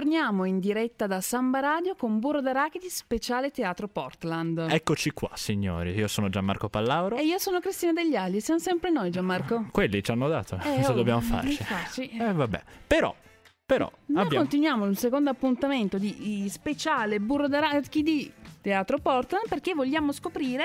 Torniamo in diretta da Samba Radio con Burro d'Arachidi speciale Teatro Portland. Eccoci qua, signori. Io sono Gianmarco Pallauro. E io sono Cristina Degli Agli. Siamo sempre noi, Gianmarco. Quelli ci hanno dato. Eh, Cosa oh, dobbiamo farci? farci. Eh, vabbè. Però, però, Noi abbiamo... continuiamo il secondo appuntamento di di speciale Burro d'Arachidi Teatro Portland perché vogliamo scoprire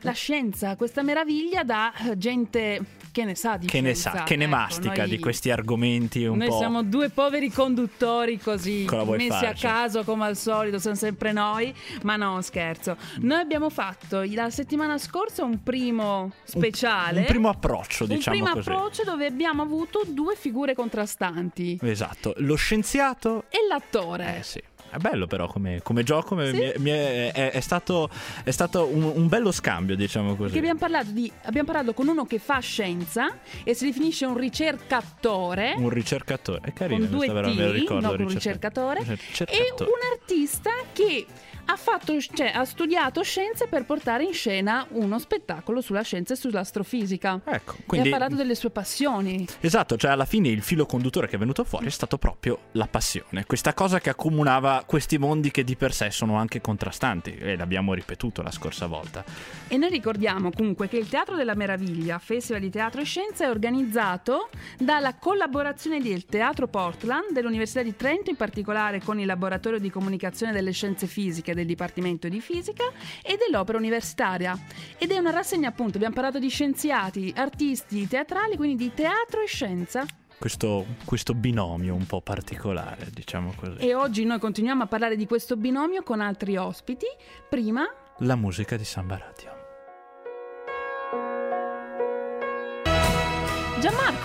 la scienza, questa meraviglia da eh, gente che ne sa di Che ne scienza. sa, che ne Ecco, mastica noi- di questi argomenti un Noi po'... siamo due poveri conduttori così, messi farci? a caso come al solito, siamo sempre noi, ma no, scherzo. Noi abbiamo fatto la settimana scorsa un primo speciale. Un primo approccio, un diciamo primo così. approccio dove abbiamo avuto due figure contrastanti. Esatto. Lo scienziato... E l'attore. Eh sì. È bello però come, come gioco, Sì. mi è, mi è- è- è stato, è stato un, un bello scambio, diciamo così. Perché abbiamo parlato, di, abbiamo parlato con uno che fa scienza e si definisce un ricercatore. Un ricercatore, è carino, con due però T, me lo ricordo, no, un ricerca- ricercatore, e ricercatore. un artista che ha, fatto, cioè, ha studiato scienze per portare in scena uno spettacolo sulla scienza e sull'astrofisica. Ecco, E quindi ha parlato delle sue passioni. Esatto, cioè alla fine il filo conduttore che è venuto fuori è stato proprio la passione, questa cosa che accomunava questi mondi che di per sé sono anche contrastanti e l'abbiamo ripetuto la scorsa volta. E noi ricordiamo comunque che il Teatro della Meraviglia, Festival di Teatro e Scienza, è organizzato dalla collaborazione del Teatro Portland, dell'Università di Trento, in particolare con il Laboratorio di Comunicazione delle Scienze Fisiche del Dipartimento di Fisica e dell'Opera Universitaria. Ed è una rassegna appunto, abbiamo parlato di scienziati, artisti, teatrali, quindi di teatro e scienza. Questo, questo binomio un po' particolare, diciamo così. E oggi noi continuiamo a parlare di questo binomio con altri ospiti. Prima La musica di Samba Radio.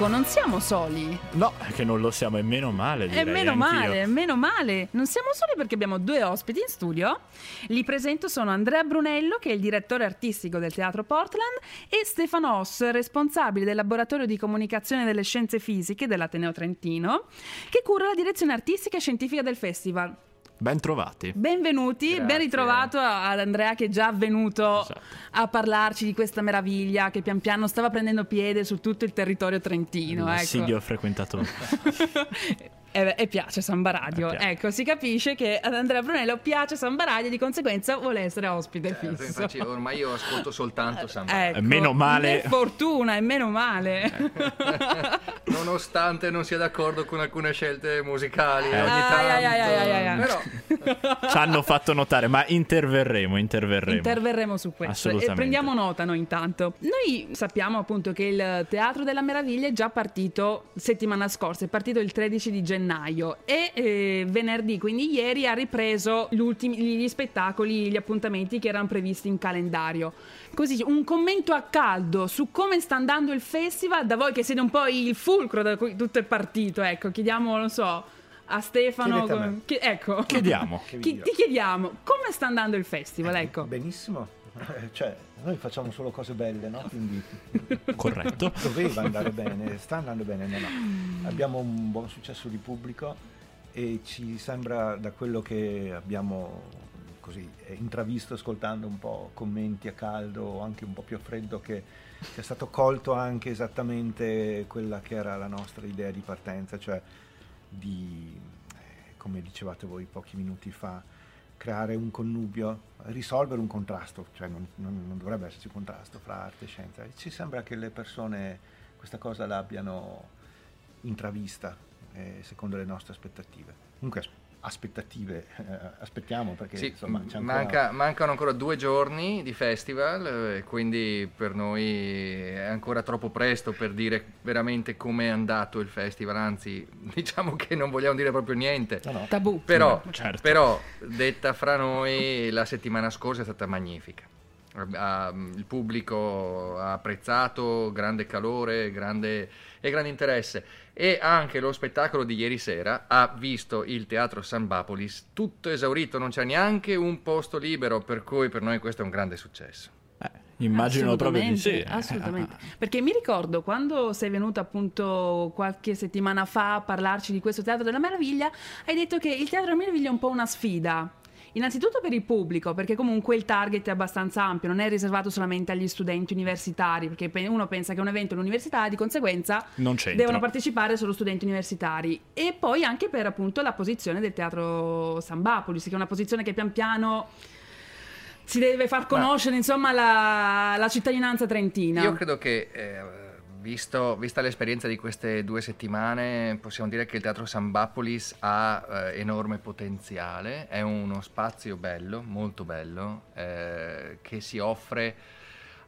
Gianmarco, non siamo soli. No, è che non lo siamo, e meno male. E direi, meno anch'io. male, meno male. Non siamo soli perché abbiamo due ospiti in studio. Li presento sono Andrea Brunello, che è il direttore artistico del Teatro Portland, e Stefano Oss, responsabile del laboratorio di comunicazione delle scienze fisiche dell'Ateneo Trentino, che cura la direzione artistica e scientifica del festival. Ben trovati. Benvenuti, Grazie. ben ritrovato ad Andrea che è già venuto Esatto. a parlarci di questa meraviglia che pian piano stava prendendo piede su tutto il territorio trentino. ecco. L'assiduo frequentatore. E, e piace Samba Radio. Eh, piace. Ecco, si capisce che ad Andrea Brunello piace Samba Radio e di conseguenza vuole essere ospite Certo, fisso. infatti ormai io ascolto soltanto Samba. Ecco, Meno male. Fortuna, e meno male. Nonostante non sia d'accordo con alcune scelte musicali ogni Ai, tanto. ai, ai, ai. Però Ci hanno fatto notare, ma interverremo, interverremo. Interverremo su questo Assolutamente. e prendiamo nota noi intanto. Noi sappiamo appunto che il Teatro della Meraviglia è già partito settimana scorsa, è partito il 13 di gennaio e eh, venerdì, quindi ieri, ha ripreso gli ultimi gli spettacoli, gli appuntamenti che erano previsti in calendario. Così, un commento a caldo su come sta andando il festival, da voi che siete un po' il fulcro da cui tutto è partito, ecco, chiediamo, non so, a Stefano, a chi- ecco. Chiediamo. Vi ti chiediamo come sta andando il festival, ecco. Benissimo, Eh, cioè noi facciamo solo cose belle, no? Quindi Corretto. doveva andare bene, sta andando bene, no, no. Abbiamo un buon successo di pubblico e ci sembra da quello che abbiamo così eh, intravisto ascoltando un po' commenti a caldo o anche un po' più a freddo che sia stato colto anche esattamente quella che era la nostra idea di partenza, cioè di, eh, come dicevate voi pochi minuti fa, creare un connubio, risolvere un contrasto, cioè non, non- non dovrebbe esserci un contrasto fra arte e scienza. Ci sembra che le persone questa cosa l'abbiano intravista eh, secondo le nostre aspettative. Comunque aspettative, eh, aspettiamo perché sì, insomma c'è ancora... manca- mancano ancora due giorni di festival, eh, quindi per noi è ancora troppo presto per dire veramente come è andato il festival, anzi diciamo che non vogliamo dire proprio niente. No, no. Tabù. Però, Certo. però, detta fra noi, la settimana scorsa è stata magnifica. Il pubblico ha apprezzato, grande calore grande, e grande interesse. E anche lo spettacolo di ieri sera ha visto il teatro San Bapolis tutto esaurito, non c'è neanche un posto libero, per cui per noi questo è un grande successo. Eh, immagino proprio di sì. Assolutamente, Assolutamente. Perché mi ricordo quando sei venuto appunto qualche settimana fa a parlarci di questo Teatro della Meraviglia, hai detto che il Teatro della Meraviglia è un po' una sfida. Innanzitutto per il pubblico, perché comunque il target è abbastanza ampio, non è riservato solamente agli studenti universitari, perché pe- uno pensa che un evento è un'università, di conseguenza devono partecipare solo studenti universitari. E poi anche per appunto la posizione del teatro Sambapolis, che è una posizione che pian piano si deve far conoscere, insomma, la, la cittadinanza trentina. Io credo che, eh, visto- vista l'esperienza di queste due settimane, possiamo dire che il Teatro Sambapolis ha eh, enorme potenziale, è uno spazio bello, molto bello, eh, che si offre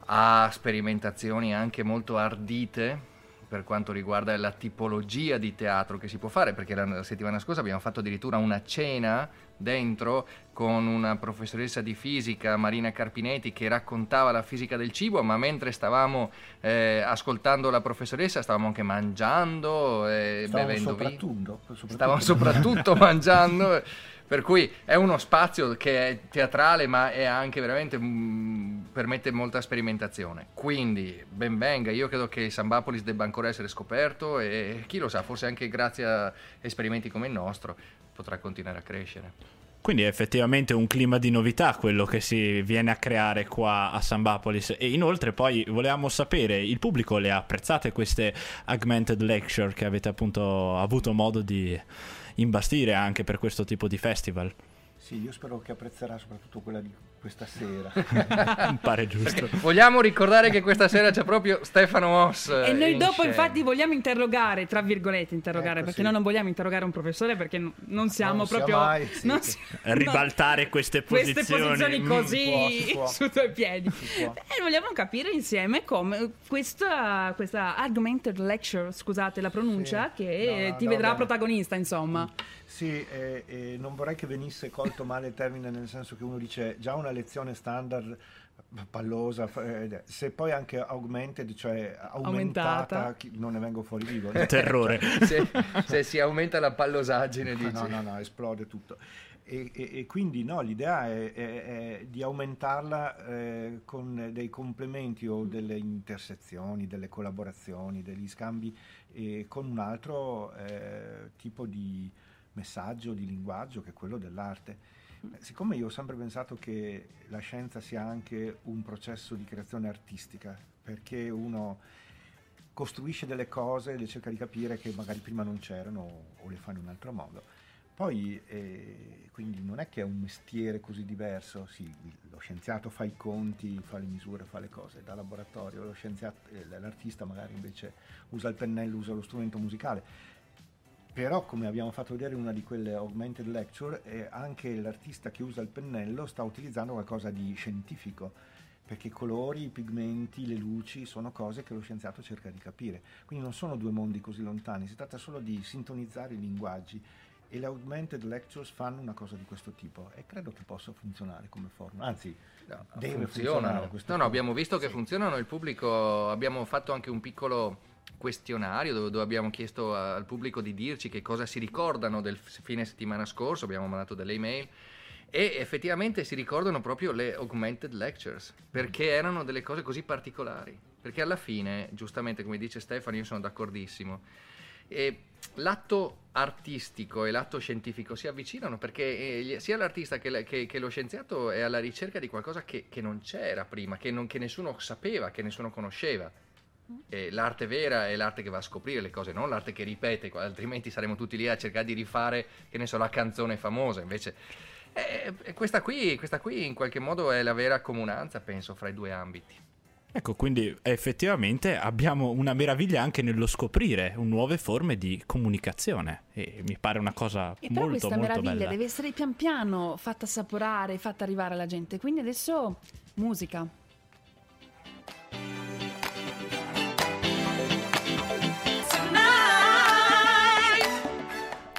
a sperimentazioni anche molto ardite per quanto riguarda la tipologia di teatro che si può fare, perché la, la settimana scorsa abbiamo fatto addirittura una cena dentro con una professoressa di fisica, Marina Carpinetti, che raccontava la fisica del cibo, ma mentre stavamo eh, ascoltando la professoressa stavamo anche mangiando e Stavamo bevendo soprattutto, soprattutto Stavamo soprattutto mangiando, per cui è uno spazio che è teatrale ma è anche veramente, mm, permette molta sperimentazione. Quindi ben venga, io credo che Sambapolis debba ancora essere scoperto e chi lo sa, forse anche grazie a esperimenti come il nostro potrà continuare a crescere. Quindi è effettivamente un clima di novità quello che si viene a creare qua a Sambapolis e inoltre poi volevamo sapere, il pubblico le ha apprezzate queste augmented lecture che avete appunto avuto modo di imbastire anche per questo tipo di festival? Sì, io spero che apprezzerà soprattutto quella di questa sera. Mi pare giusto. Vogliamo ricordare che questa sera c'è proprio Stefano Oss. E noi in dopo scena. infatti vogliamo interrogare, tra virgolette interrogare, Ecco, perché sì. noi non vogliamo interrogare un professore perché n- non siamo non proprio... mai, sì, non si- Ribaltare queste queste posizioni. posizioni Mm, così si può, si può. su due piedi. E vogliamo capire insieme come questa, questa augmented lecture, scusate la pronuncia, Sì. che No, no, ti no, vedrà protagonista, insomma. Sì, e, e non vorrei che venisse colto male il termine nel senso che uno dice già una lezione standard pallosa, eh, se poi anche augmented, cioè aumentata, Aumentata. non ne vengo fuori vivo. Terrore. se, se si aumenta la pallosaggine, dici. No, no, no, esplode tutto. E, e- e quindi no, l'idea è, è- è di aumentarla eh, con dei complementi o delle intersezioni, delle collaborazioni, degli scambi eh, con un altro eh, tipo di messaggio, di linguaggio che è quello dell'arte. Eh, Siccome io ho sempre pensato che la scienza sia anche un processo di creazione artistica, perché uno costruisce delle cose e cerca di capire che magari prima non c'erano o le fa in un altro modo. Poi, eh, quindi non è che è un mestiere così diverso, sì, lo scienziato fa i conti, fa le misure, fa le cose da laboratorio, eh, l'artista magari invece usa il pennello, usa lo strumento musicale. Però, come abbiamo fatto vedere in una di quelle augmented lecture, eh, anche l'artista che usa il pennello sta utilizzando qualcosa di scientifico, perché i colori, i pigmenti, le luci sono cose che lo scienziato cerca di capire. Quindi non sono due mondi così lontani, si tratta solo di sintonizzare i linguaggi e le augmented lectures fanno una cosa di questo tipo e credo che possa funzionare come forma, anzi No, deve funzionare funzionano. questo No, no, abbiamo visto che funzionano. Il pubblico, abbiamo fatto anche un piccolo questionario dove, dove abbiamo chiesto al pubblico di dirci che cosa si ricordano del fine settimana scorso. Abbiamo mandato delle email. E effettivamente si ricordano proprio le augmented lectures perché erano delle cose così particolari. Perché alla fine, giustamente come dice Stefano, io sono d'accordissimo. E l'atto artistico e l'atto scientifico si avvicinano perché eh, sia l'artista che, che- che lo scienziato è alla ricerca di qualcosa che, che non c'era prima, non- che nessuno sapeva, che nessuno conosceva. E l'arte vera è l'arte che va a scoprire le cose, non l'arte che ripete, altrimenti saremo tutti lì a cercare di rifare, che ne so, la canzone famosa. Invece, eh, eh, questa, qui, questa qui in qualche modo è la vera comunanza, penso, fra i due ambiti. Ecco, quindi effettivamente abbiamo una meraviglia anche nello scoprire nuove forme di comunicazione e mi pare una cosa E però molto questa molto meraviglia bella. deve essere pian piano fatta assaporare, fatta arrivare alla gente. Quindi adesso musica.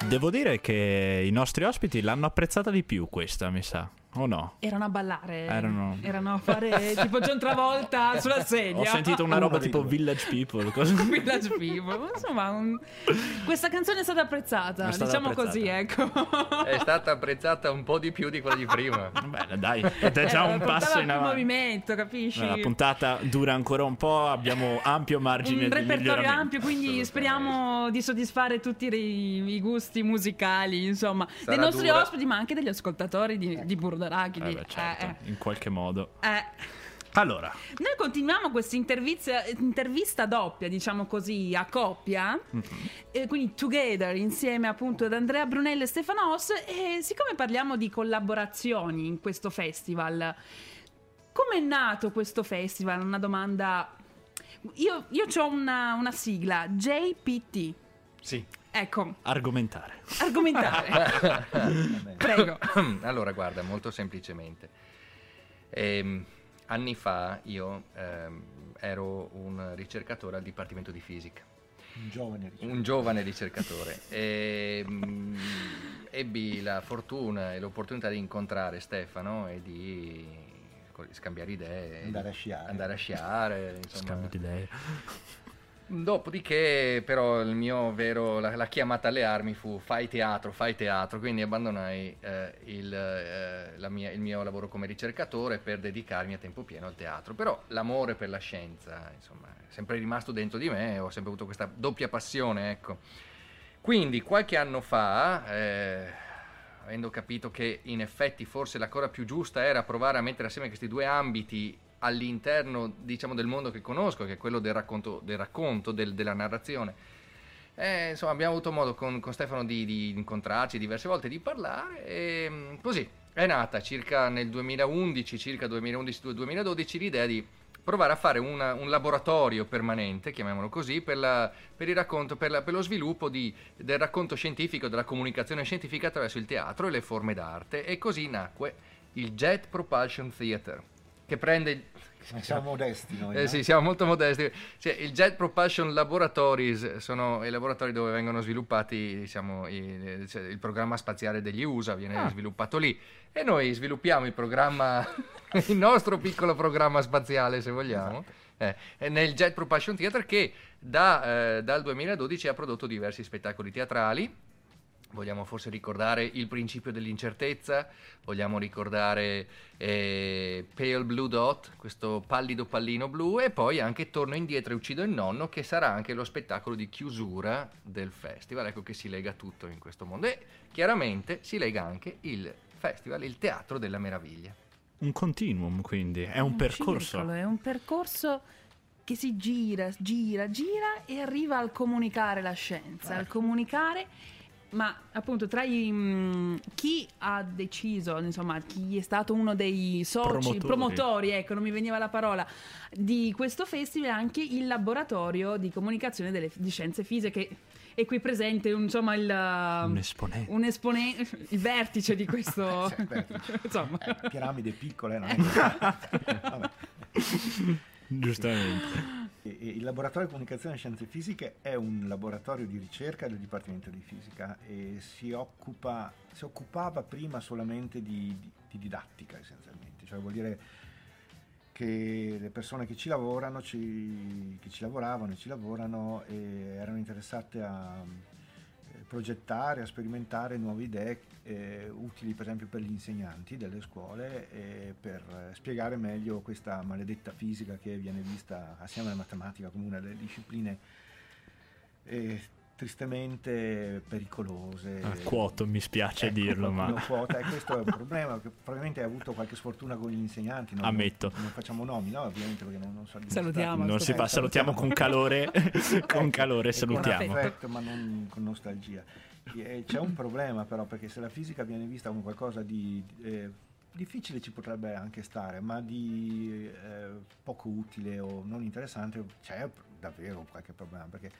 Devo dire che i nostri ospiti l'hanno apprezzata di più questa, mi sa. O no? Erano a ballare. Erano- Erano a fare tipo John Travolta sulla sedia. Ho sentito una roba Uno dei tipo. Village People. cosa- Village People. Insomma, un- questa canzone è stata apprezzata, È stata diciamo apprezzata. così, ecco. È stata apprezzata un po' di più di quella di prima. Bene, dai, è già Eh, un passo in avanti. movimento, capisci? La puntata dura ancora un po', abbiamo ampio margine un di repertorio ampio, quindi speriamo di soddisfare tutti i, i gusti musicali, insomma, Sarà dei nostri dura. ospiti, ma anche degli ascoltatori di, di Burdarachidi. Eh beh, certo, Eh, in qualche modo. eh, eh. Allora, Noi continuiamo questa intervista, doppia, diciamo così, a coppia, Mhm. eh, quindi together insieme appunto ad Andrea Brunello e Stefano Oss e siccome parliamo di collaborazioni in questo festival, come è nato questo festival? Una domanda... Io, io ho una, una sigla, JPT. Sì. Ecco, argomentare. argomentare. Prego. allora, guarda, molto semplicemente. Ehm, anni fa io ehm, ero un ricercatore al Dipartimento di Fisica. Un giovane ricercatore. un giovane ricercatore e mm, ebbi la fortuna e l'opportunità di incontrare Stefano e di scambiare idee Andare a sciare. andare a sciare insomma. Scambio di idee. Dopodiché però il mio vero la, la chiamata alle armi fu fai teatro fai teatro quindi abbandonai eh, il, eh, mia- il mio lavoro come ricercatore per dedicarmi a tempo pieno al teatro. Però l'amore per la scienza insomma è sempre rimasto dentro di me ho sempre avuto questa doppia passione ecco. Quindi qualche anno fa, eh, avendo capito che in effetti forse la cosa più giusta era provare a mettere assieme questi due ambiti all'interno, diciamo, del mondo che conosco, che è quello del racconto, del racconto del- della narrazione, eh, insomma, abbiamo avuto modo con, con Stefano di, di incontrarci diverse volte, di parlare e mm, così è nata circa nel 2011, circa 2011-2012 l'idea di provare a fare una- un laboratorio permanente, chiamiamolo così, per, la- per il racconto, per, la- per lo sviluppo di- del racconto scientifico, della comunicazione scientifica attraverso il teatro e le forme d'arte. E così nacque il Jet Propulsion Theater, che prende... Siamo modesti noi. Eh no? sì, siamo molto modesti. Cioè, il Jet Propulsion Laboratories sono i laboratori dove vengono sviluppati diciamo, i- cioè, il programma spaziale degli USA, viene Ah. sviluppato lì. E noi sviluppiamo il programma, il nostro piccolo programma spaziale, se vogliamo, eh, e nel Jet Propulsion Theater che da, eh, dal 2012 ha prodotto diversi spettacoli teatrali. Vogliamo forse ricordare Il principio dell'incertezza, vogliamo ricordare eh, Pale Blue Dot, questo pallido pallino blu, e poi anche Torno indietro e uccido il nonno, che sarà anche lo spettacolo di chiusura del festival. Ecco che si lega tutto in questo mondo. E chiaramente si lega anche il festival, il teatro della meraviglia. Un continuum, quindi, è un, percorso. circolo, è un percorso che si gira, gira, gira e arriva al comunicare la scienza, al comunicare, ma appunto tra i, mm, chi ha deciso, insomma, chi è stato uno dei soci, Promotori. promotori, ecco, non mi veniva la parola, di questo festival è anche il laboratorio di comunicazione delle, di scienze fisiche. E qui presente, insomma, il, Un esponente. un esponente, il vertice di questo. Insomma. Eh, piramide piccole, è che- Vabbè. Giustamente. Il laboratorio di comunicazione e scienze fisiche è un laboratorio di ricerca del Dipartimento di Fisica e si, occupa, si occupava prima solamente di, di- di didattica essenzialmente, cioè vuol dire che le persone che ci lavorano, ci- che ci lavoravano e ci lavorano eh, erano interessate a eh, progettare, a sperimentare nuove idee eh, utili per esempio per gli insegnanti delle scuole e per eh, spiegare meglio questa maledetta fisica che viene vista assieme alla matematica come una delle discipline eh, tristemente pericolose. Ah, quoto, mi spiace Ecco, dirlo, ma quota, e questo è un problema che probabilmente hai avuto qualche sfortuna con gli insegnanti. non- Ammetto. Non, facciamo nomi, no? Ovviamente perché non, non so Salutiamo. non si fa, salutiamo con calore, con calore e salutiamo. Con affetto, ma non con nostalgia. E c'è un problema però, perché se la fisica viene vista come qualcosa di eh, difficile ci potrebbe anche stare, ma di eh, poco utile o non interessante, c'è davvero qualche problema. Perché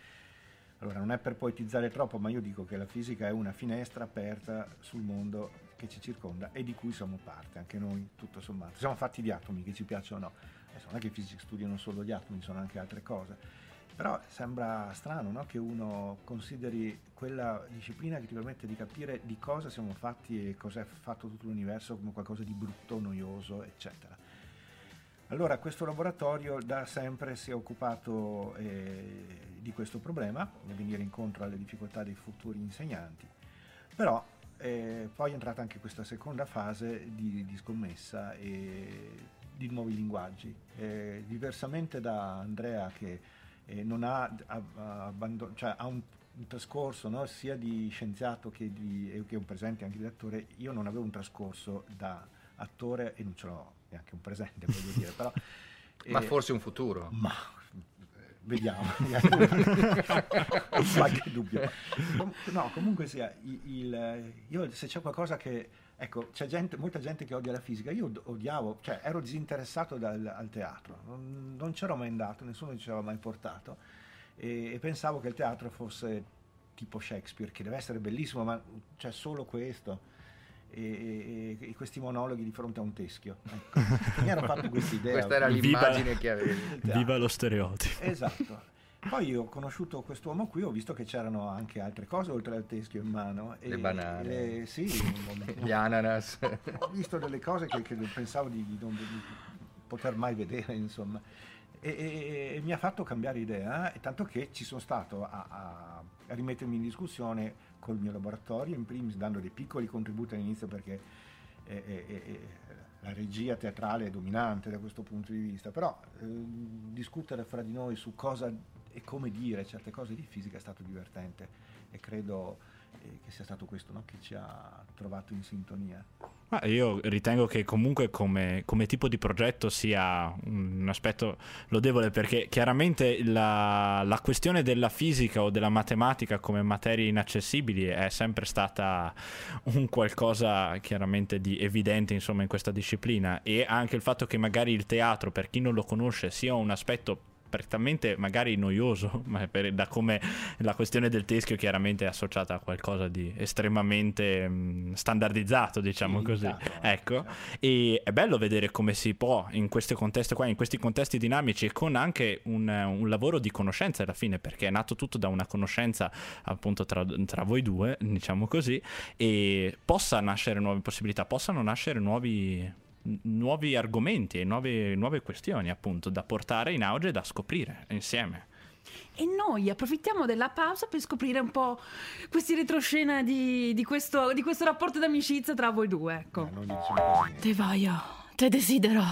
allora non è per poetizzare troppo, ma io dico che la fisica è una finestra aperta sul mondo che ci circonda e di cui siamo parte, anche noi tutto sommato. Siamo fatti di atomi, che ci piacciono o no. Adesso non è che i fisici studiano solo gli atomi, sono anche altre cose. Però sembra strano no? che uno consideri quella disciplina che ti permette di capire di cosa siamo fatti e cos'è fatto tutto l'universo come qualcosa di brutto, noioso, eccetera. Allora, questo laboratorio da sempre si è occupato eh, di questo problema, di venire incontro alle difficoltà dei futuri insegnanti, però eh, poi è entrata anche questa seconda fase di, di scommessa e di nuovi linguaggi. Eh, diversamente da Andrea che eh, non ha, abbandon- cioè, ha un, un trascorso no? sia di scienziato che, di, che un presente anche di attore, io non avevo un trascorso da attore e non ce l'ho neanche un presente, voglio dire, però... ma eh, forse un futuro. Ma vediamo, qualche dubbio. No, comunque sia, il, il, io se c'è qualcosa che Ecco, c'è gente, molta gente che odia la fisica, io odiavo, cioè ero disinteressato dal, al teatro, non, non c'ero mai andato, nessuno ci aveva mai portato e, e, pensavo che il teatro fosse tipo Shakespeare, che deve essere bellissimo, ma c'è solo questo. E, e, e questi monologhi di fronte a un teschio. Ecco. Mi ero fatto questa idea. Questa era l'immagine viva, che avevi. Viva lo stereotipo. Esatto. Poi ho conosciuto quest'uomo qui, ho visto che c'erano anche altre cose oltre al teschio in mano. Le banane. Le, sì, gli ananas. Ho visto delle cose che, che pensavo di, di non di poter mai vedere, insomma. E, e, e, mi ha fatto cambiare idea, eh? tanto che ci sono stato a, a, a, rimettermi in discussione col mio laboratorio, in primis dando dei piccoli contributi all'inizio perché eh, eh, la regia teatrale è dominante da questo punto di vista, però eh, discutere fra di noi su cosa e come dire certe cose di fisica è stato divertente e credo eh, che sia stato questo no? che ci ha trovato in sintonia. Ma io ritengo che comunque come, come, tipo di progetto sia un aspetto lodevole perché chiaramente la, la, questione della fisica o della matematica come materie inaccessibili è sempre stata un qualcosa chiaramente di evidente insomma in questa disciplina e anche il fatto che magari il teatro per chi non lo conosce sia un aspetto prettamente magari noioso, ma per, da come la questione del teschio chiaramente è associata a qualcosa di estremamente mh, standardizzato, diciamo sì, così. Ecco, e è bello vedere come si può in questi contesti qua, in questi contesti dinamici, con anche un, un lavoro di conoscenza alla fine, perché è nato tutto da una conoscenza appunto tra, tra voi due, diciamo così, e possa nascere nuove possibilità, possano nascere nuovi nuovi argomenti e nuove, nuove questioni appunto da portare in auge e da scoprire insieme. E noi approfittiamo della pausa per scoprire un po' questi retroscena di, di, questo, di questo, rapporto d'amicizia tra voi due, ecco. te voglio, te desidero.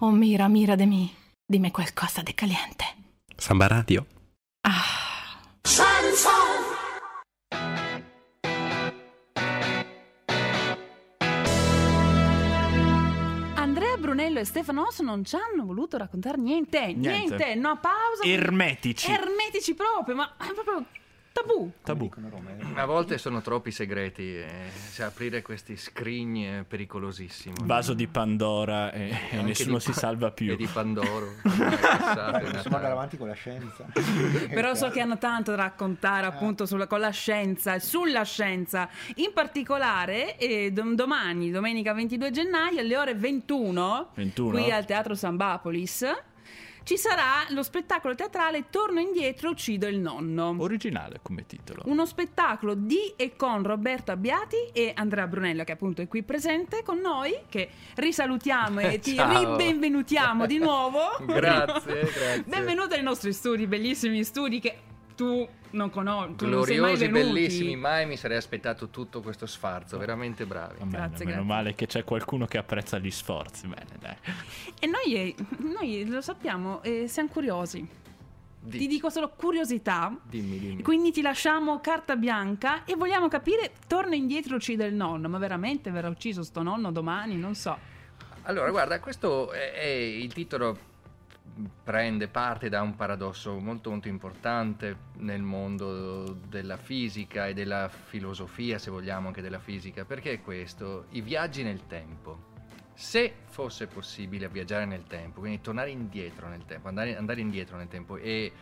Oh mira, mira de mi. Dimmi qualcosa di caliente. Samba Radio. Ah. Brunello e Stefano Osso non ci hanno voluto raccontare niente, niente, niente no pausa. Ermetici. Ermetici proprio, ma è proprio Tabù. Tabù. A volte sono troppi segreti, eh, cioè aprire questi scrigni è pericolosissimo. Vaso di Pandora e, e nessuno si salva più. E di Pandoro. Possiamo andare avanti con la scienza. Però so che hanno tanto da raccontare appunto sulla, con la scienza, sulla scienza. In particolare eh, domani, domenica 22 gennaio, alle ore 21, 21, qui al Teatro Sambapolis ci sarà lo spettacolo teatrale Torno indietro, uccido il nonno. Originale come titolo. Uno spettacolo di e con Roberto Abbiati e Andrea Brunello, che appunto è qui presente con noi, che risalutiamo e ti ribenvenutiamo di nuovo. grazie, grazie. Benvenuto ai nostri studi, bellissimi studi che tu non conosci. Gloriosi, bellissimi, mai mi sarei aspettato tutto questo sfarzo, veramente bravi. Oh, grazie, meno grazie. male che c'è qualcuno che apprezza gli sforzi, bene dai. E noi, eh, noi lo sappiamo, eh, siamo curiosi. Di. Ti dico solo curiosità. Dimmi, dimmi. Quindi ti lasciamo carta bianca e vogliamo capire, torna indietro uccide il nonno, ma veramente verrà ucciso sto nonno domani? Non so. Allora, guarda, questo è, è il titolo prende parte da un paradosso molto molto importante nel mondo della fisica e della filosofia, se vogliamo anche della fisica, perché è questo, i viaggi nel tempo. Se fosse possibile viaggiare nel tempo, quindi tornare indietro nel tempo, andare, andare indietro nel tempo e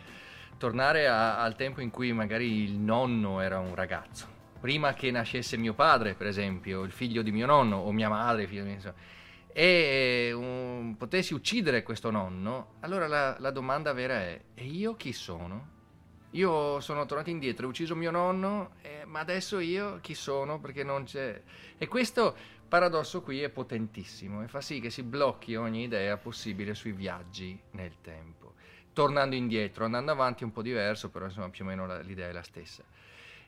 tornare a, al tempo in cui magari il nonno era un ragazzo, prima che nascesse mio padre, per esempio, il figlio di mio nonno o mia madre, figlio di mio e um, potessi uccidere questo nonno, allora la, la domanda vera è, e io chi sono? Io sono tornato indietro, ho ucciso mio nonno, eh, ma adesso io chi sono? Perché non c'è... E questo paradosso qui è potentissimo e fa sì che si blocchi ogni idea possibile sui viaggi nel tempo. Tornando indietro, andando avanti un po' diverso, però insomma più o meno la, l'idea è la stessa.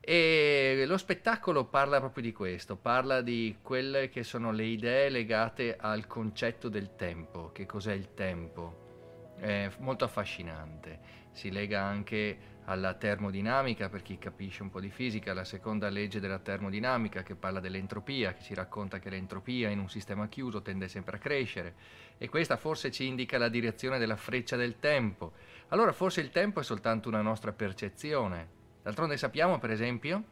E lo spettacolo parla proprio di questo, parla di quelle che sono le idee legate al concetto del tempo, che cos'è il tempo. È molto affascinante. Si lega anche alla termodinamica, per chi capisce un po' di fisica, la seconda legge della termodinamica che parla dell'entropia, che ci racconta che l'entropia in un sistema chiuso tende sempre a crescere e questa forse ci indica la direzione della freccia del tempo. Allora forse il tempo è soltanto una nostra percezione. D'altronde sappiamo per esempio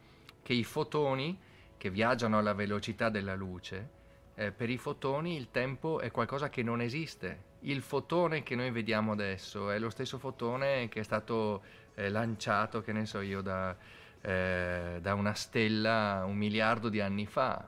che i fotoni che viaggiano alla velocità della luce, eh, per i fotoni il tempo è qualcosa che non esiste. Il fotone che noi vediamo adesso è lo stesso fotone che è stato eh, lanciato, che ne so io, da, eh, da una stella un miliardo di anni fa.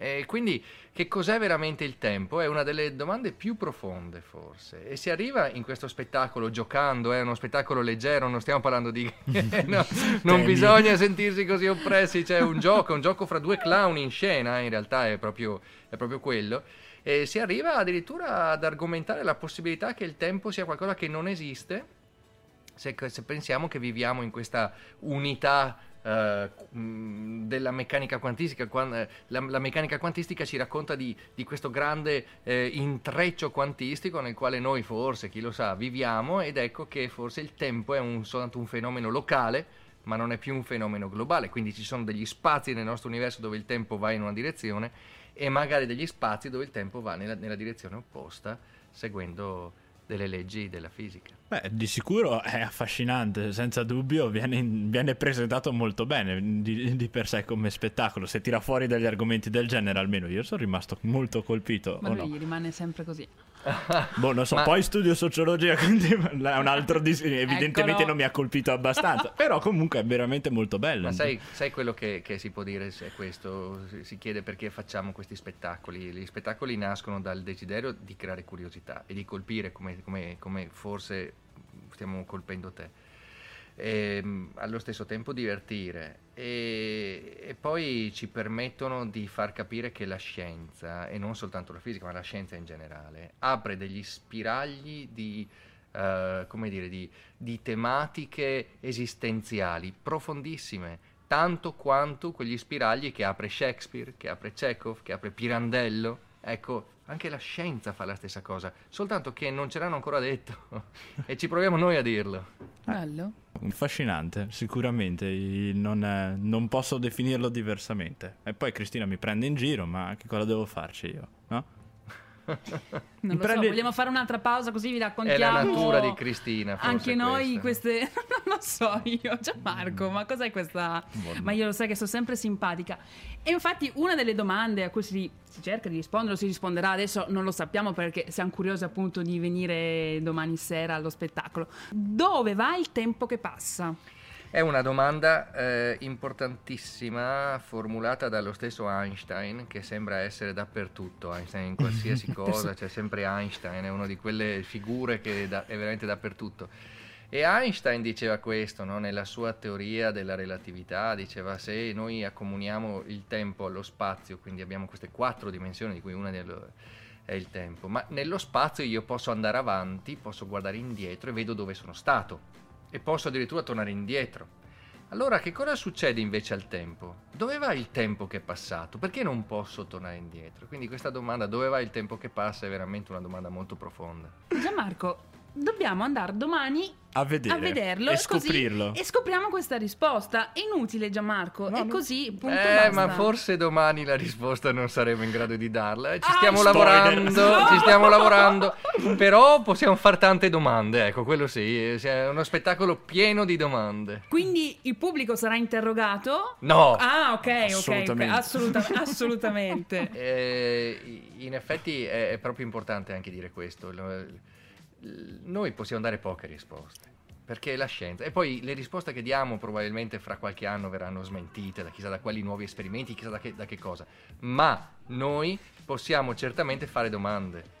E quindi che cos'è veramente il tempo? È una delle domande più profonde forse. E si arriva in questo spettacolo giocando, è uno spettacolo leggero, non stiamo parlando di... no, non bisogna sentirsi così oppressi, c'è un gioco, un gioco fra due clown in scena, in realtà è proprio, è proprio quello. E si arriva addirittura ad argomentare la possibilità che il tempo sia qualcosa che non esiste se, se pensiamo che viviamo in questa unità Uh, della meccanica quantistica, uh, la, la, meccanica quantistica ci racconta di, di questo grande uh, intreccio quantistico nel quale noi forse, chi lo sa, viviamo ed ecco che forse il tempo è un, soltanto un fenomeno locale, ma non è più un fenomeno globale, quindi ci sono degli spazi nel nostro universo dove il tempo va in una direzione e magari degli spazi dove il tempo va nella, nella direzione opposta, seguendo delle leggi della fisica. Beh, di sicuro è affascinante, senza dubbio, viene, viene presentato molto bene di, di, per sé come spettacolo. Se tira fuori degli argomenti del genere, almeno io sono rimasto molto colpito. Ma lui no? rimane sempre così. boh, non so, Ma... poi studio sociologia, quindi è un altro dis- evidentemente non mi ha colpito abbastanza, però comunque è veramente molto bello. Ma sai, sai quello che, che, si può dire è questo, si chiede perché facciamo questi spettacoli. Gli spettacoli nascono dal desiderio di creare curiosità e di colpire come, come, come forse stiamo colpendo te e ehm, allo stesso tempo divertire e, e, poi ci permettono di far capire che la scienza, e non soltanto la fisica, ma la scienza in generale, apre degli spiragli di, uh, come dire, di, di tematiche esistenziali profondissime, tanto quanto quegli spiragli che apre Shakespeare, che apre Chekhov, che apre Pirandello. Ecco, anche la scienza fa la stessa cosa, soltanto che non ce l'hanno ancora detto e ci proviamo noi a dirlo. Bello. Affascinante, sicuramente, non, non, posso definirlo diversamente. E poi Cristina mi prende in giro, ma che cosa devo farci io? No? Non lo prendi... so, vogliamo fare un'altra pausa così vi raccontiamo. È la natura di Cristina. Anche noi queste. non lo so io, Gianmarco, ma cos'è questa. Buon... Ma io lo sai che sono sempre simpatica. E infatti una delle domande a cui si, si cerca di rispondere, o si risponderà adesso, non lo sappiamo perché siamo curiosi appunto di venire domani sera allo spettacolo. Dove va il tempo che passa? È una domanda eh, importantissima formulata dallo stesso Einstein che sembra essere dappertutto, Einstein in qualsiasi cosa, c'è sempre Einstein, è una di quelle figure che da, è veramente dappertutto. E Einstein diceva questo no? nella sua teoria della relatività, diceva se noi accomuniamo il tempo allo spazio, quindi abbiamo queste quattro dimensioni di cui una è il tempo, ma nello spazio io posso andare avanti, posso guardare indietro e vedo dove sono stato e posso addirittura tornare indietro. Allora che cosa succede invece al tempo? Dove va il tempo che è passato? Perché non posso tornare indietro? Quindi questa domanda dove va il tempo che passa è veramente una domanda molto profonda. Gianmarco, dobbiamo andare domani a, vedere, a vederlo e scoprirlo. Così, e scopriamo questa risposta. È inutile, Gianmarco. No, è così, punto. Eh, basta. ma forse domani la risposta non saremo in grado di darla. Ci stiamo ah, lavorando, no. ci stiamo lavorando. Però possiamo fare tante domande. Ecco, quello sì. È uno spettacolo pieno di domande. Quindi il pubblico sarà interrogato? No. Ah, ok, ok. Assolutamente. okay. Assoluta- assolutamente. eh, in effetti è, è proprio importante anche dire questo noi possiamo dare poche risposte. Perché la scienza. E poi le risposte che diamo probabilmente fra qualche anno verranno smentite da chissà da quali nuovi esperimenti, chissà da che, da che cosa. Ma noi possiamo certamente fare domande.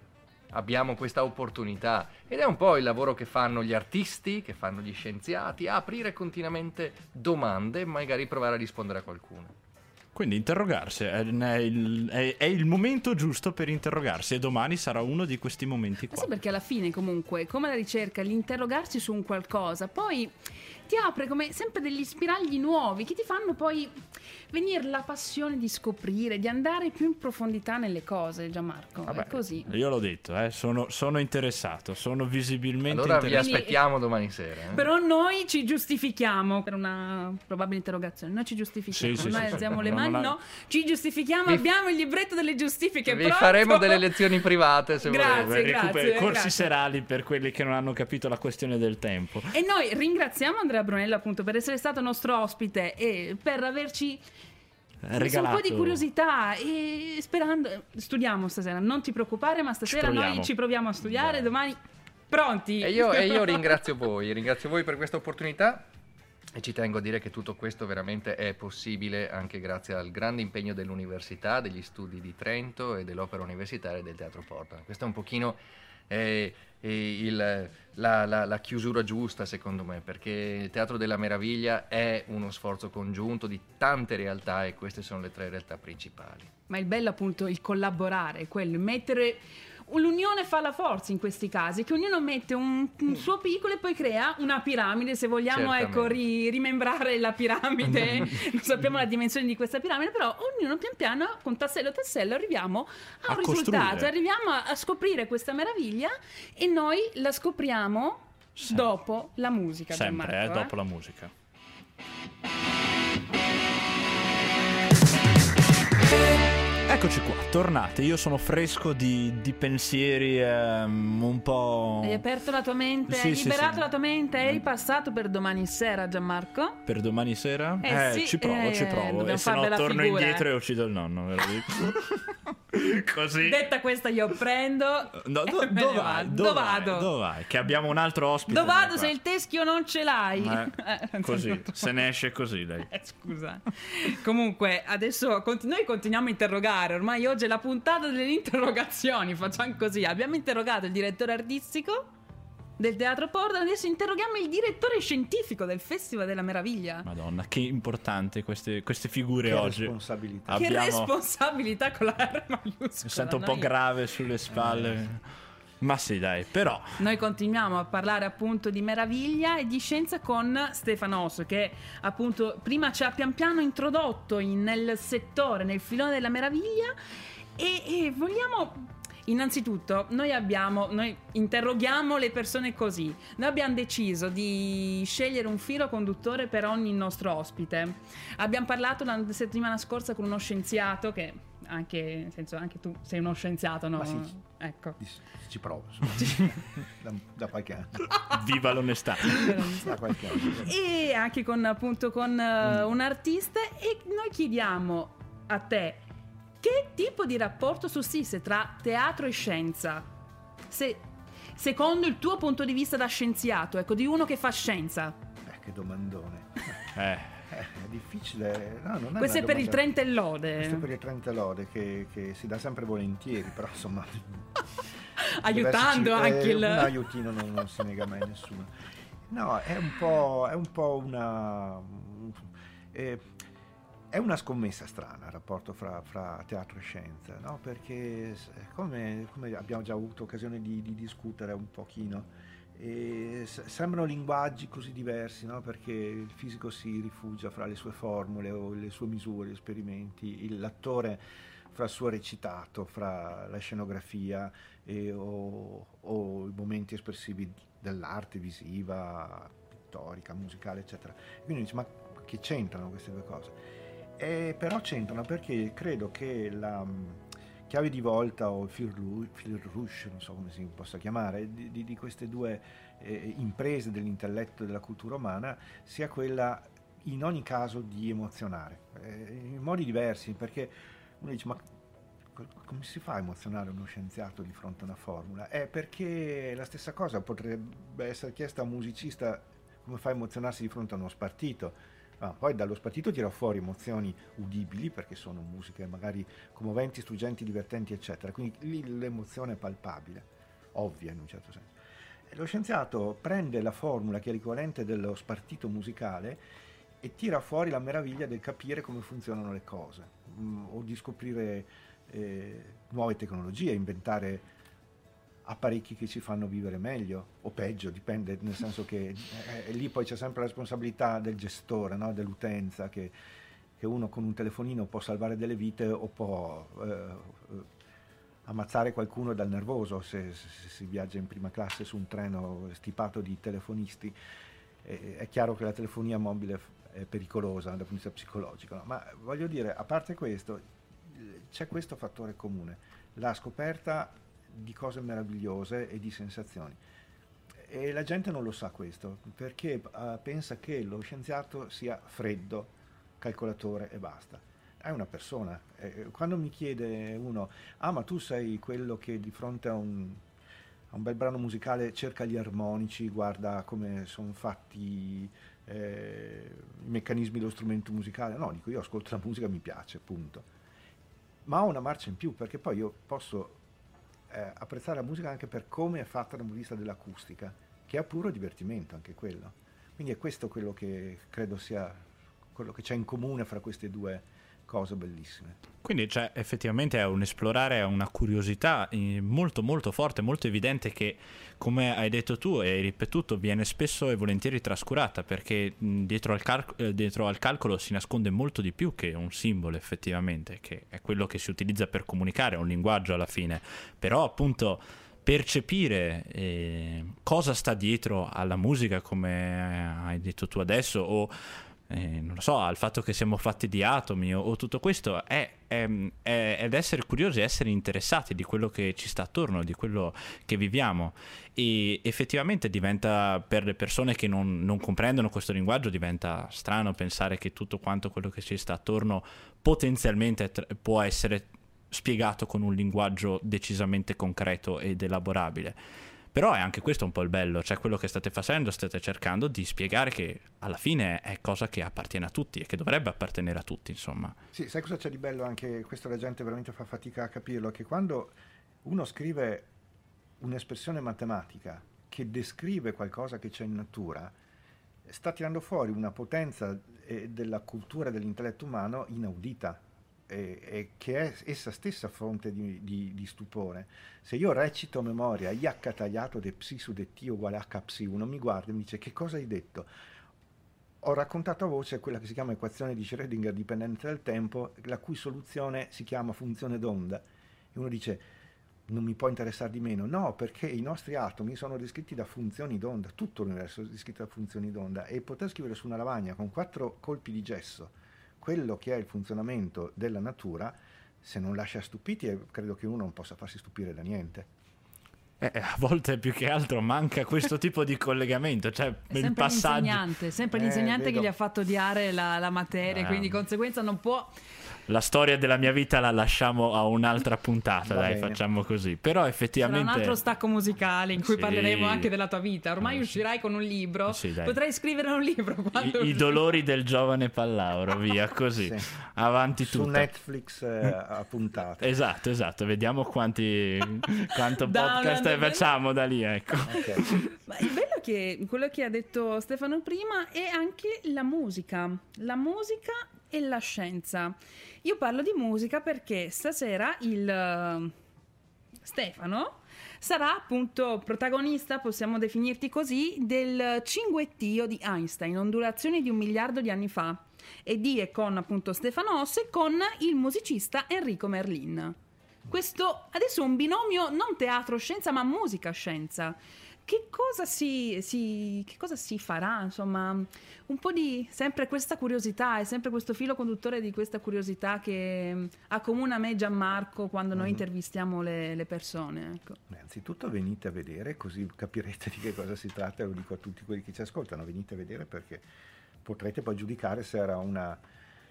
Abbiamo questa opportunità ed è un po' il lavoro che fanno gli artisti, che fanno gli scienziati, aprire continuamente domande e magari provare a rispondere a qualcuno. Quindi interrogarsi è, è il, è- è il momento giusto per interrogarsi e domani sarà uno di questi momenti Ma qua. sì, perché alla fine, comunque, come la ricerca, l'interrogarsi su un qualcosa, poi ti apre come sempre degli spiragli nuovi che ti fanno poi venire la passione di scoprire, di andare più in profondità nelle cose, Gianmarco. Vabbè, è così. Io l'ho detto, eh, sono, sono interessato, sono visibilmente Allora vi interessato. Quindi- aspettiamo domani sera. eh. Però noi ci giustifichiamo per una probabile interrogazione. Noi ci giustifichiamo. Sì, sì, noi sì, sì. alziamo le mani, ha- no. Ci giustifichiamo. Vi- Abbiamo il libretto delle giustifiche. Vi pronto? faremo delle lezioni private se Grazie. volete. Recuper- corsi grazie. serali per quelli che non hanno capito la questione del tempo. E noi ringraziamo Andrea Brunello appunto per essere stato nostro ospite e per averci messo Regalato. un po' di curiosità e sperando studiamo stasera, non ti preoccupare, ma stasera proviamo. noi ci proviamo a studiare, Dai. domani pronti. E io, e io ringrazio voi, ringrazio voi per questa opportunità e ci tengo a dire che tutto questo veramente è possibile anche grazie al grande impegno dell'Università, degli studi di Trento e dell'Opera Universitaria e del Teatro Porta. Questo è un pochino eh, il- la, la- la chiusura giusta secondo me, perché il Teatro della Meraviglia è uno sforzo congiunto di tante realtà e queste sono le tre realtà principali. Ma il bello appunto il collaborare, quello, il mettere l'unione fa la forza in questi casi, che ognuno mette un, un suo piccolo e poi crea una piramide, se vogliamo Certamente. ecco ri- rimembrare la piramide, non sappiamo la dimensione di questa piramide, però ognuno pian piano con tassello a tassello arriviamo a un A risultato, costruire. arriviamo a, a scoprire questa meraviglia e noi la scopriamo Sì. dopo la musica. Sempre, eh, Gianmarco, dopo la musica. Eccoci qua, tornate. Io sono fresco di, di pensieri ehm, un po'. Hai aperto la tua mente, Sì, hai sì, liberato sì. la tua mente, eri passato per domani sera, Gianmarco? Per domani sera? Eh sì, ci provo, eh, ci provo. E se no torno figura, indietro eh. e uccido il nonno, ve lo dico. Così. Detta questa io prendo. No, do- dove vai? vado. Dove Dove vai? vado? Dove vai? Che abbiamo un altro ospite. Dove vado se il teschio non ce l'hai? Eh, così, se ne esce così lei. Eh, Scusa. Comunque, adesso conti- noi continuiamo a interrogare. Ormai oggi è la puntata delle interrogazioni. Facciamo così. Abbiamo interrogato il direttore artistico del Teatro Porta. Adesso interroghiamo il direttore scientifico del Festival della Meraviglia. Madonna, che importante queste, queste figure Che oggi. responsabilità. Che abbiamo- responsabilità con la R maiuscola. Mi sento un po' Noi- grave sulle spalle. Ma sì, dai, però. Noi continuiamo a parlare appunto di meraviglia e di scienza con Stefano Osso che appunto prima ci ha pian piano introdotto in- nel settore, nel filone della meraviglia e, e vogliamo... Innanzitutto, noi abbiamo, noi interroghiamo le persone così. Noi abbiamo deciso di scegliere un filo conduttore per ogni nostro ospite. Abbiamo parlato la settimana scorsa con uno scienziato che anche, nel senso, anche tu sei uno scienziato, no? Ma sì. Ecco. Ci provo, da, da qualche anno. Viva l'onestà. Da qualche anno. e anche con appunto con eh, un artista e noi chiediamo a te che tipo di rapporto sussiste tra teatro e scienza se secondo il tuo punto di vista da scienziato ecco di uno che fa scienza Eh, che domandone. Eh, Eh, è difficile. No, non è questo è per il domanda- Trenta e Lode Questo è per il Trenta Lode che, che si dà sempre volentieri, però insomma... aiutando anche eh, il Un aiutino non, non se nega mai nessuno. No, è un po', è un po' una... eh, è una scommessa strana il rapporto fra, fra teatro e scienza, no? perché come, come abbiamo già avuto occasione di, di discutere un pochino, e s- sembrano linguaggi così diversi, no? perché il fisico si rifugia fra le sue formule o le sue misure, gli esperimenti, l'attore fra il suo recitato, fra la scenografia e- o, o i momenti espressivi dell'arte visiva, pittorica, musicale, eccetera. Quindi dici, ma che c'entrano queste due cose? Eh, però c'entrano perché credo che la mm, chiave di volta o il fil, rouge, non so come si possa chiamare, di, di- di queste due eh, imprese dell'intelletto e della cultura umana sia quella in ogni caso di emozionare, eh, in modi diversi, perché uno dice ma co- come si fa a emozionare uno scienziato di fronte a una formula? È perché la stessa cosa potrebbe essere chiesta a un musicista come fa a emozionarsi di fronte a uno spartito, Ah, poi dallo spartito tira fuori emozioni udibili perché sono musiche magari commoventi, struggenti, divertenti, eccetera. Quindi lì l'emozione è palpabile, ovvia in un certo senso. E lo scienziato prende la formula che è l'equivalente dello spartito musicale e tira fuori la meraviglia del capire come funzionano le cose mh, mm, o di scoprire eh, nuove tecnologie, inventare apparecchi che ci fanno vivere meglio o peggio, dipende, nel senso che eh, lì poi c'è sempre la responsabilità del gestore, no? dell'utenza, che, che, uno con un telefonino può salvare delle vite o può eh, ammazzare qualcuno dal nervoso se, se, si viaggia in prima classe su un treno stipato di telefonisti. Eh, è chiaro che la telefonia mobile è pericolosa dal punto di vista psicologico, no? ma voglio dire, a parte questo, c'è questo fattore comune, la scoperta di cose meravigliose e di sensazioni. E la gente non lo sa questo, perché uh, pensa che lo scienziato sia freddo, calcolatore e basta. È una persona. Eh, quando mi chiede uno, ah ma tu sei quello che di fronte a un, a un bel brano musicale cerca gli armonici, guarda come sono fatti eh, i meccanismi dello strumento musicale. No, dico io ascolto la musica, mi piace, punto. Ma ho una marcia in più perché poi io posso eh, apprezzare la musica anche per come è fatta dal punto di vista dell'acustica, che è puro divertimento anche quello. Quindi è questo quello che credo sia quello che c'è in comune fra queste due cose bellissime. Quindi cioè, effettivamente è un esplorare, è una curiosità eh, molto molto forte, molto evidente che come hai detto tu e hai ripetuto viene spesso e volentieri trascurata perché dietro al, cal- eh, dietro al, calcolo si nasconde molto di più che un simbolo effettivamente, che è quello che si utilizza per comunicare, è un linguaggio alla fine, però appunto percepire eh, cosa sta dietro alla musica come hai detto tu adesso o eh, non lo so, al fatto che siamo fatti di atomi o, o tutto questo, è, è, è, ed essere curiosi, essere interessati di quello che ci sta attorno, di quello che viviamo. E effettivamente diventa, per le persone che non, non comprendono questo linguaggio, diventa strano pensare che tutto quanto quello che ci sta attorno potenzialmente può essere spiegato con un linguaggio decisamente concreto ed elaborabile però è anche questo un po' il bello, cioè quello che state facendo, state cercando di spiegare che alla fine è cosa che appartiene a tutti e che dovrebbe appartenere a tutti, insomma. Sì, sai cosa c'è di bello anche questo la gente veramente fa fatica a capirlo, che quando uno scrive un'espressione matematica che descrive qualcosa che c'è in natura, sta tirando fuori una potenza eh, della cultura dell'intelletto umano inaudita e, e che è essa stessa fonte di, di, di, stupore. Se io recito a memoria H tagliato de psi su de t uguale H psi, uno mi guarda e mi dice che cosa hai detto? Ho raccontato a voce quella che si chiama equazione di Schrödinger dipendente dal tempo, la cui soluzione si chiama funzione d'onda. E uno dice, non mi può interessare di meno. No, perché i nostri atomi sono descritti da funzioni d'onda, tutto l'universo è descritto da funzioni d'onda. E poter scrivere su una lavagna con quattro colpi di gesso quello che è il funzionamento della natura, se non lascia stupiti, credo che uno non possa farsi stupire da niente. Eh, a volte più che altro manca questo tipo di collegamento, cioè è il passaggio. L'insegnante, sempre l'insegnante eh, che gli ha fatto odiare la, la materia, ah. quindi di conseguenza non può la storia della mia vita la lasciamo a un'altra puntata, Va dai, bene. facciamo così. Però effettivamente... Sarà un altro stacco musicale in cui sì. parleremo anche della tua vita. Ormai eh, uscirai con un libro, sì, potrai scrivere un libro. I, I, dolori del giovane Pallauro, via, così. Sì. Avanti Su tutto. Su Netflix eh, a puntate. Esatto, esatto. Vediamo quanti, quanto podcast facciamo da lì, ecco. Okay. Ma il bello è che quello che ha detto Stefano prima è anche la musica. La musica e la scienza. Io parlo di musica perché stasera il uh, Stefano sarà appunto protagonista, possiamo definirti così, del cinguettio di Einstein, ondulazioni di un miliardo di anni fa, e di e con appunto Stefano Osse con il musicista Enrico Merlin. Questo adesso è un binomio non teatro-scienza ma musica-scienza che cosa si, si, che cosa si farà? Insomma, un po' di sempre questa curiosità, è sempre questo filo conduttore di questa curiosità che mm, accomuna me e Gianmarco quando noi mm-hmm. intervistiamo le, le persone. Ecco. Beh, anzitutto venite a vedere, così capirete di che cosa si tratta, lo dico a tutti quelli che ci ascoltano, venite a vedere perché potrete poi giudicare se era una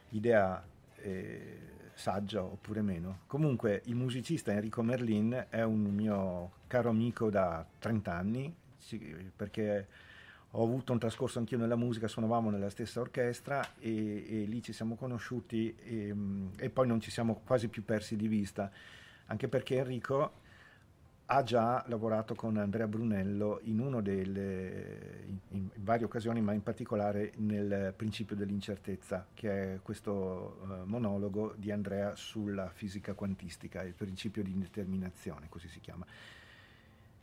idea eh, saggia oppure meno. Comunque il musicista Enrico Merlin è un mio caro amico da 30 anni perché ho avuto un trascorso anch'io nella musica, suonavamo nella stessa orchestra e, e lì ci siamo conosciuti e, e, poi non ci siamo quasi più persi di vista, anche perché Enrico ha già lavorato con Andrea Brunello in, delle, in, in varie occasioni, ma in particolare nel principio dell'incertezza, che è questo uh, monologo di Andrea sulla fisica quantistica, il principio di indeterminazione, così si chiama.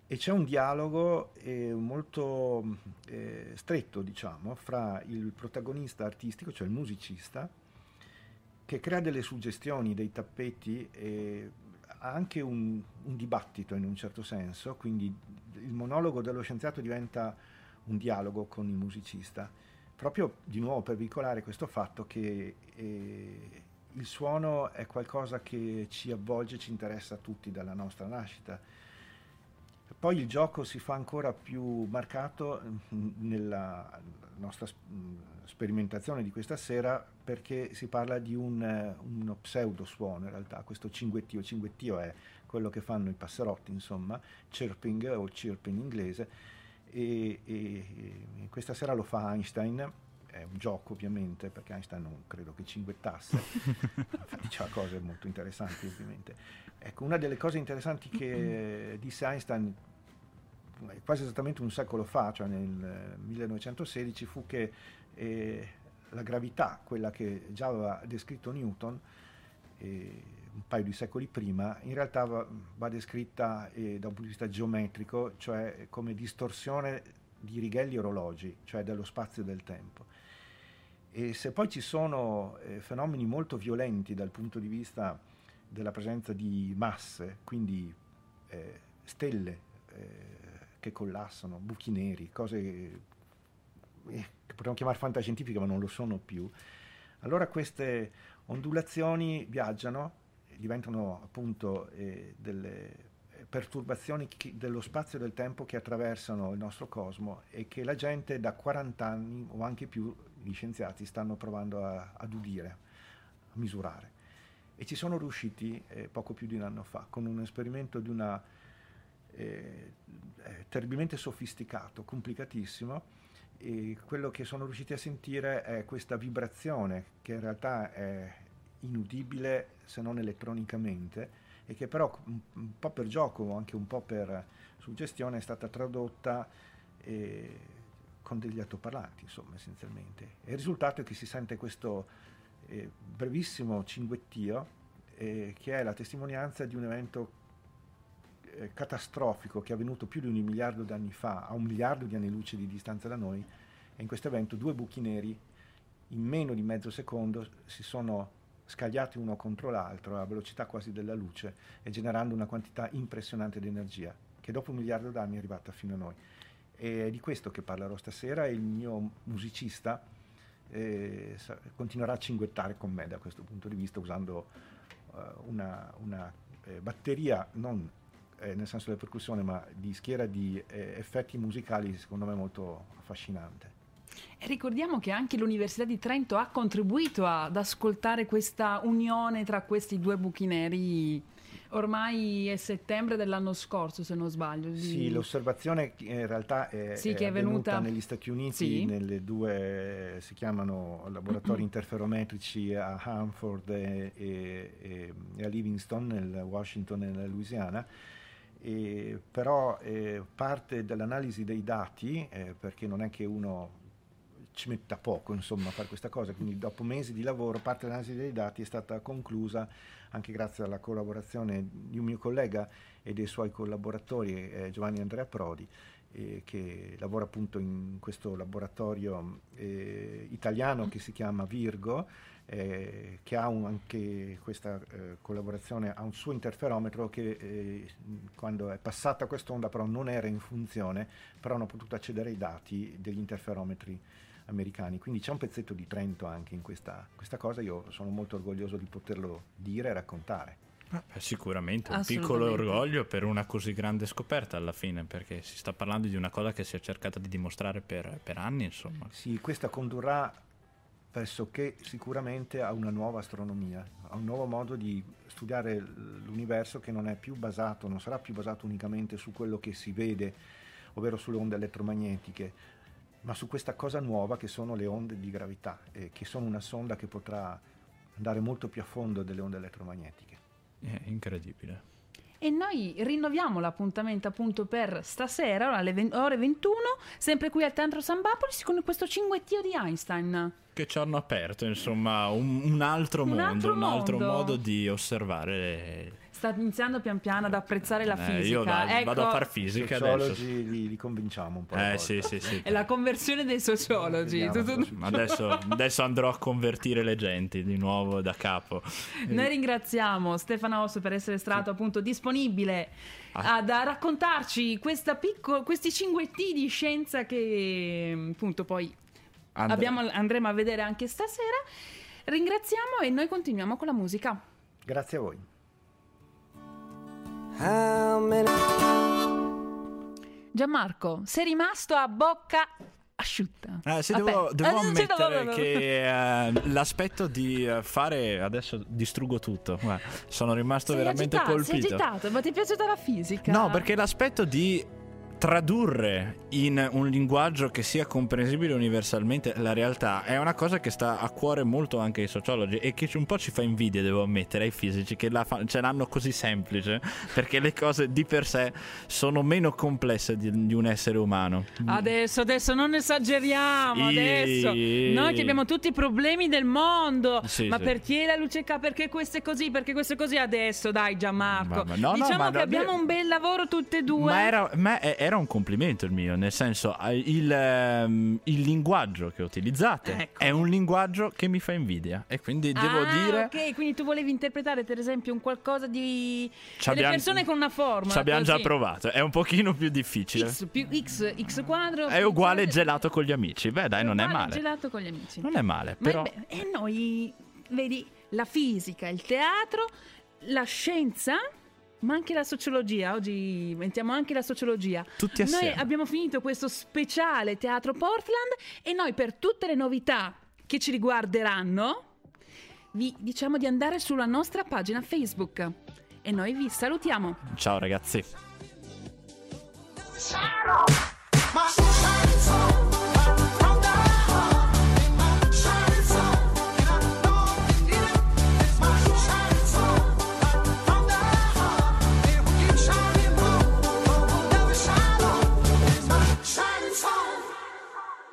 E c'è un dialogo eh, molto eh, stretto, diciamo, fra il protagonista artistico, cioè il musicista, che crea delle suggestioni, dei tappeti, e ha anche un, un dibattito in un certo senso, quindi il monologo dello scienziato diventa un dialogo con il musicista, proprio di nuovo per veicolare questo fatto che eh, il suono è qualcosa che ci avvolge, ci interessa a tutti dalla nostra nascita. Poi il gioco si fa ancora più marcato mm, nella nostra mm, sperimentazione di questa sera perché si parla di un, eh, uno pseudo suono in realtà, questo cinguettio, cinguettio è quello che fanno i passerotti insomma, chirping o chirp in inglese e, e, e questa sera lo fa Einstein è un gioco ovviamente, perché Einstein non credo che cinguettasse, diceva cose molto interessanti ovviamente. Ecco, una delle cose interessanti che disse Einstein quasi esattamente un secolo fa, cioè nel 1916, fu che eh, la gravità, quella che già aveva descritto Newton, eh, un paio di secoli prima, in realtà va, va descritta eh, da un punto di vista geometrico, cioè come distorsione di righelli orologi, cioè dello spazio e del tempo. E se poi ci sono eh, fenomeni molto violenti dal punto di vista della presenza di masse, quindi eh, stelle eh, che collassano, buchi neri, cose che potremmo chiamare fantascientifiche ma non lo sono più, allora queste ondulazioni viaggiano, diventano appunto eh, delle perturbazioni dello spazio e del tempo che attraversano il nostro cosmo e che la gente da 40 anni o anche più gli scienziati stanno provando a, ad udire, a misurare. E ci sono riusciti eh, poco più di un anno fa con un esperimento di una eh, terribilmente sofisticato, complicatissimo, e quello che sono riusciti a sentire è questa vibrazione che in realtà è inudibile se non elettronicamente e che però un, un po' per gioco o anche un po' per suggestione è stata tradotta eh, con degli altoparlanti, insomma, essenzialmente. E il risultato è che si sente questo eh, brevissimo cinguettio eh, che è la testimonianza di un evento eh, catastrofico che è avvenuto più di un miliardo di anni fa, a un miliardo di anni luce di distanza da noi, e in questo evento due buchi neri in meno di mezzo secondo si sono scagliati uno contro l'altro a velocità quasi della luce e generando una quantità impressionante di energia che dopo un miliardo d'anni è arrivata fino a noi. E è di questo che parlerò stasera e il mio musicista eh, continuerà a cinguettare con me da questo punto di vista usando uh, una, una eh, batteria non eh, nel senso della percussione ma di schiera di eh, effetti musicali secondo me molto affascinante. E ricordiamo che anche l'Università di Trento ha contribuito ad ascoltare questa unione tra questi due buchi neri ormai è settembre dell'anno scorso, se non sbaglio. Di... Sì, l'osservazione in realtà è, sì, è, è venuta negli Stati Uniti, sì. nelle due, si chiamano laboratori interferometrici a Hanford e, e, e, a Livingston, nel Washington e nella Louisiana. E, però eh, parte dell'analisi dei dati, eh, perché non è che uno ci metta poco insomma, a fare questa cosa, quindi dopo mesi di lavoro parte dell'analisi dei dati è stata conclusa anche grazie alla collaborazione di un mio collega e dei suoi collaboratori, eh, Giovanni Andrea Prodi, eh, che lavora appunto in questo laboratorio eh, italiano che si chiama Virgo, eh, che ha un, anche questa eh, collaborazione, ha un suo interferometro che eh, quando è passata quest'onda però non era in funzione, però hanno potuto accedere ai dati degli interferometri americani. Quindi c'è un pezzetto di Trento anche in questa, questa cosa, io sono molto orgoglioso di poterlo dire e raccontare. Ah, beh, sicuramente un piccolo orgoglio per una così grande scoperta alla fine, perché si sta parlando di una cosa che si è cercata di dimostrare per, per anni, insomma. Sì, questa condurrà pressoché sicuramente a una nuova astronomia, a un nuovo modo di studiare l'universo che non è più basato, non sarà più basato unicamente su quello che si vede, ovvero sulle onde elettromagnetiche, ma su questa cosa nuova che sono le onde di gravità, eh, che sono una sonda che potrà andare molto più a fondo delle onde elettromagnetiche. È incredibile. E noi rinnoviamo l'appuntamento appunto per stasera, alle ore 21, sempre qui al Teatro San Bapolis con questo cinguettio di Einstein. Che ci hanno aperto, insomma, un, un altro Un mondo, altro un altro mondo. modo di osservare. Sta iniziando pian piano ad apprezzare la Eh, fisica. io vado, ecco, vado a far fisica adesso. Sociologi li, li convinciamo un po'. Eh sì, sì, sì. È la conversione dei sociologi. Adesso, adesso andrò a convertire le genti di nuovo da capo. Noi ringraziamo Stefano Osso per essere stato appunto disponibile Ah. ad, a raccontarci questa picco- questi cinguetti di scienza che appunto poi abbiamo- andremo a vedere anche stasera. Ringraziamo e noi continuiamo con la musica. Grazie a voi. How many Gianmarco, sei rimasto a bocca asciutta. Eh, sì, devo, devo Eh, ammettere che eh, l'aspetto di eh, fare adesso distruggo tutto. Guarda, sono rimasto Sei veramente agitato, sei colpito. agitato, ma ti è piaciuta la fisica? No, perché l'aspetto di tradurre in un linguaggio che sia comprensibile universalmente la realtà è una cosa che sta a cuore molto anche ai sociologi e che un po' ci fa invidia, devo ammettere, ai fisici che la fa- ce l'hanno così semplice perché le cose di per sé sono meno complesse di, di un essere umano. Adesso, adesso non esageriamo, adesso. Noi che abbiamo tutti i problemi del mondo. Sì, ma sì. perché la luce ca? Perché questo è così? Perché questo è così adesso? Dai, Gianmarco. Ma- ma no, no, diciamo ma che no, abbiamo un bel lavoro tutte e due. Ma era, ma è- era un complimento il mio, nel senso eh, il, ehm, il linguaggio che utilizzate Ecco. è un linguaggio che mi fa invidia e quindi devo Ah, dire... Ok, quindi tu volevi interpretare, per esempio, un qualcosa di. delle abbiam- persone con una forma. Ci abbiamo già provato, è un pochino più difficile. X più X, X quadro. È uguale gelato con gli amici. Beh, dai, non è male. Gelato con gli amici. Non è male, Ma però be- E noi, vedi, la fisica, il teatro, la scienza, ma anche la sociologia. Oggi mettiamo anche la sociologia. Tutti Noi assieme. abbiamo finito questo speciale Teatro Portland e noi per tutte le novità che ci riguarderanno vi diciamo di andare sulla nostra pagina Facebook. E noi vi salutiamo. ciao ragazzi.